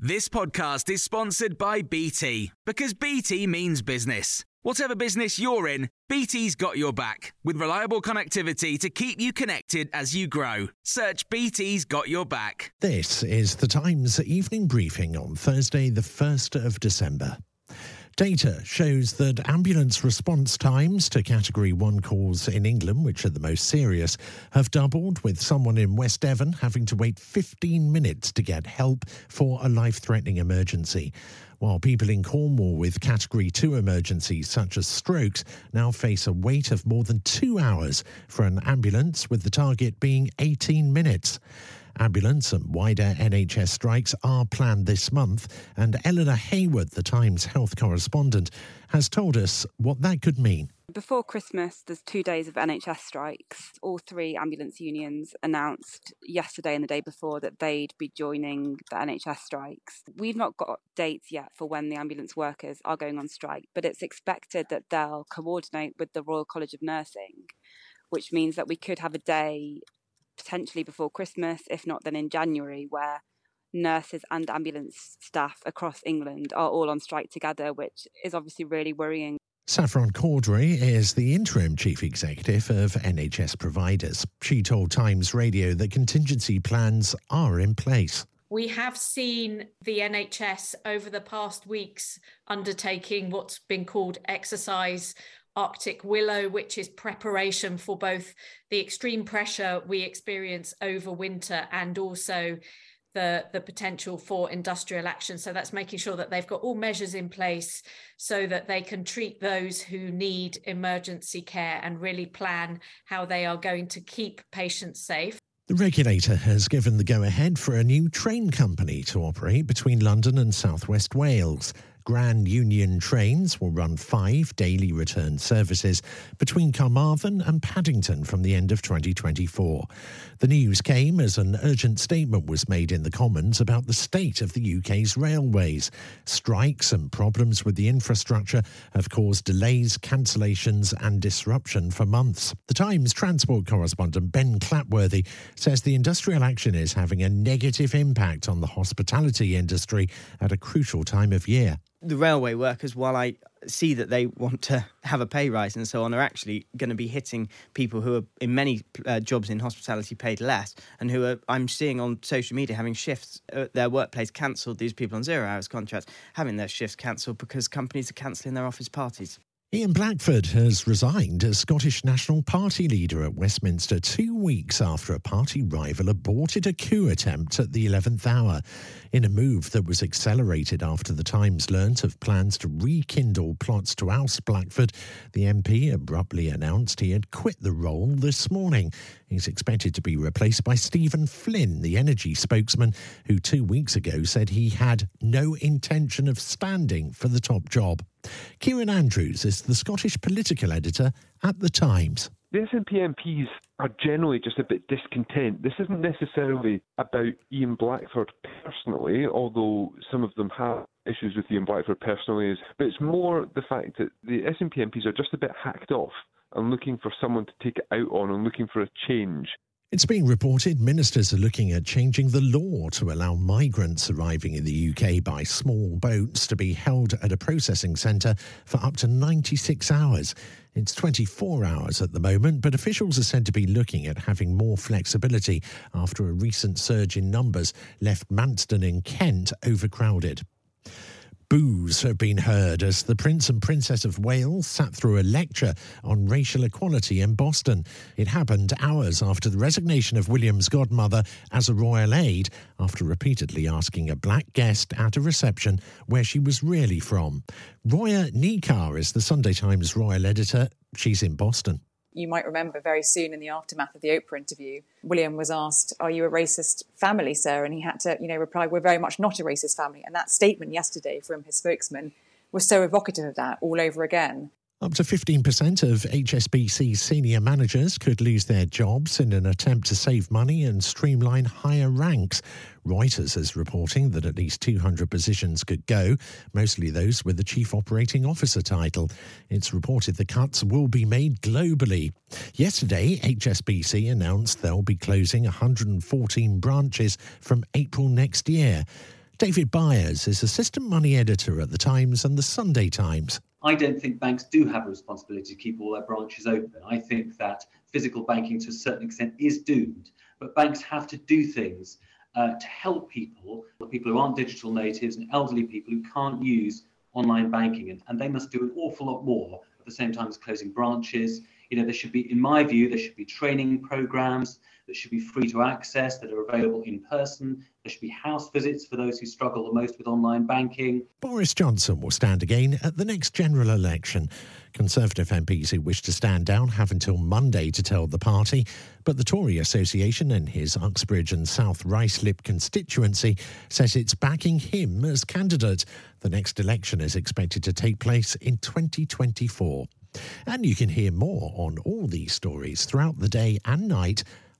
This podcast is sponsored by BT because BT means business. Whatever business you're in, BT's got your back with reliable connectivity to keep you connected as you grow. Search BT's got your back. This is the Times evening briefing on Thursday, the 1st of December. Data shows that ambulance response times to Category 1 calls in England, which are the most serious, have doubled, with someone in West Devon having to wait 15 minutes to get help for a life threatening emergency. While people in Cornwall with Category 2 emergencies, such as strokes, now face a wait of more than two hours for an ambulance, with the target being 18 minutes. Ambulance and wider NHS strikes are planned this month, and Eleanor Hayward, the Times health correspondent, has told us what that could mean. Before Christmas, there's two days of NHS strikes. All three ambulance unions announced yesterday and the day before that they'd be joining the NHS strikes. We've not got dates yet for when the ambulance workers are going on strike, but it's expected that they'll coordinate with the Royal College of Nursing, which means that we could have a day potentially before Christmas, if not then in January, where nurses and ambulance staff across England are all on strike together, which is obviously really worrying. Saffron Cordery is the interim chief executive of NHS providers. She told Times Radio that contingency plans are in place. We have seen the NHS over the past weeks undertaking what's been called exercise Arctic Willow, which is preparation for both the extreme pressure we experience over winter and also the, the potential for industrial action. So that's making sure that they've got all measures in place so that they can treat those who need emergency care and really plan how they are going to keep patients safe. The regulator has given the go ahead for a new train company to operate between London and southwest Wales. Grand Union trains will run five daily return services between Carmarthen and Paddington from the end of 2024. The news came as an urgent statement was made in the Commons about the state of the UK's railways. Strikes and problems with the infrastructure have caused delays, cancellations, and disruption for months. The Times transport correspondent Ben Clatworthy says the industrial action is having a negative impact on the hospitality industry at a crucial time of year the railway workers, while I see that they want to have a pay rise and so on, are actually going to be hitting people who are in many uh, jobs in hospitality paid less, and who are I'm seeing on social media having shifts at their workplace cancelled. These people on zero hours contracts having their shifts cancelled because companies are cancelling their office parties. Ian Blackford has resigned as Scottish National Party leader at Westminster two weeks after a party rival aborted a coup attempt at the 11th hour, in a move that was accelerated after the Times learnt of plans to rekindle plots to oust Blackford. The MP abruptly announced he had quit the role this morning. He's expected to be replaced by Stephen Flynn, the energy spokesman, who two weeks ago said he had no intention of standing for the top job. Kieran Andrews is the Scottish political editor at The Times. The SNP MPs are generally just a bit discontent. This isn't necessarily about Ian Blackford personally, although some of them have issues with Ian Blackford personally, but it's more the fact that the SNP MPs are just a bit hacked off and looking for someone to take it out on and looking for a change. It's being reported ministers are looking at changing the law to allow migrants arriving in the UK by small boats to be held at a processing centre for up to 96 hours. It's 24 hours at the moment, but officials are said to be looking at having more flexibility after a recent surge in numbers left Manston in Kent overcrowded boos have been heard as the Prince and Princess of Wales sat through a lecture on racial equality in Boston. It happened hours after the resignation of William's godmother as a royal aide after repeatedly asking a black guest at a reception where she was really from. Roya Nikkhah is the Sunday Times royal editor. She's in Boston you might remember very soon in the aftermath of the Oprah interview, William was asked, Are you a racist family, sir? And he had to, you know, reply, We're very much not a racist family. And that statement yesterday from his spokesman was so evocative of that all over again. Up to 15% of HSBC's senior managers could lose their jobs in an attempt to save money and streamline higher ranks. Reuters is reporting that at least 200 positions could go, mostly those with the chief operating officer title. It's reported the cuts will be made globally. Yesterday, HSBC announced they'll be closing 114 branches from April next year. David Byers is assistant money editor at The Times and The Sunday Times. I don't think banks do have a responsibility to keep all their branches open. I think that physical banking to a certain extent is doomed, but banks have to do things uh, to help people, people who aren't digital natives and elderly people who can't use online banking, and, and they must do an awful lot more at the same time as closing branches. You know, there should be, in my view, there should be training programs that should be free to access, that are available in person. There should be house visits for those who struggle the most with online banking. Boris Johnson will stand again at the next general election. Conservative MPs who wish to stand down have until Monday to tell the party, but the Tory Association in his Uxbridge and South Ruislip constituency says it's backing him as candidate. The next election is expected to take place in 2024. And you can hear more on all these stories throughout the day and night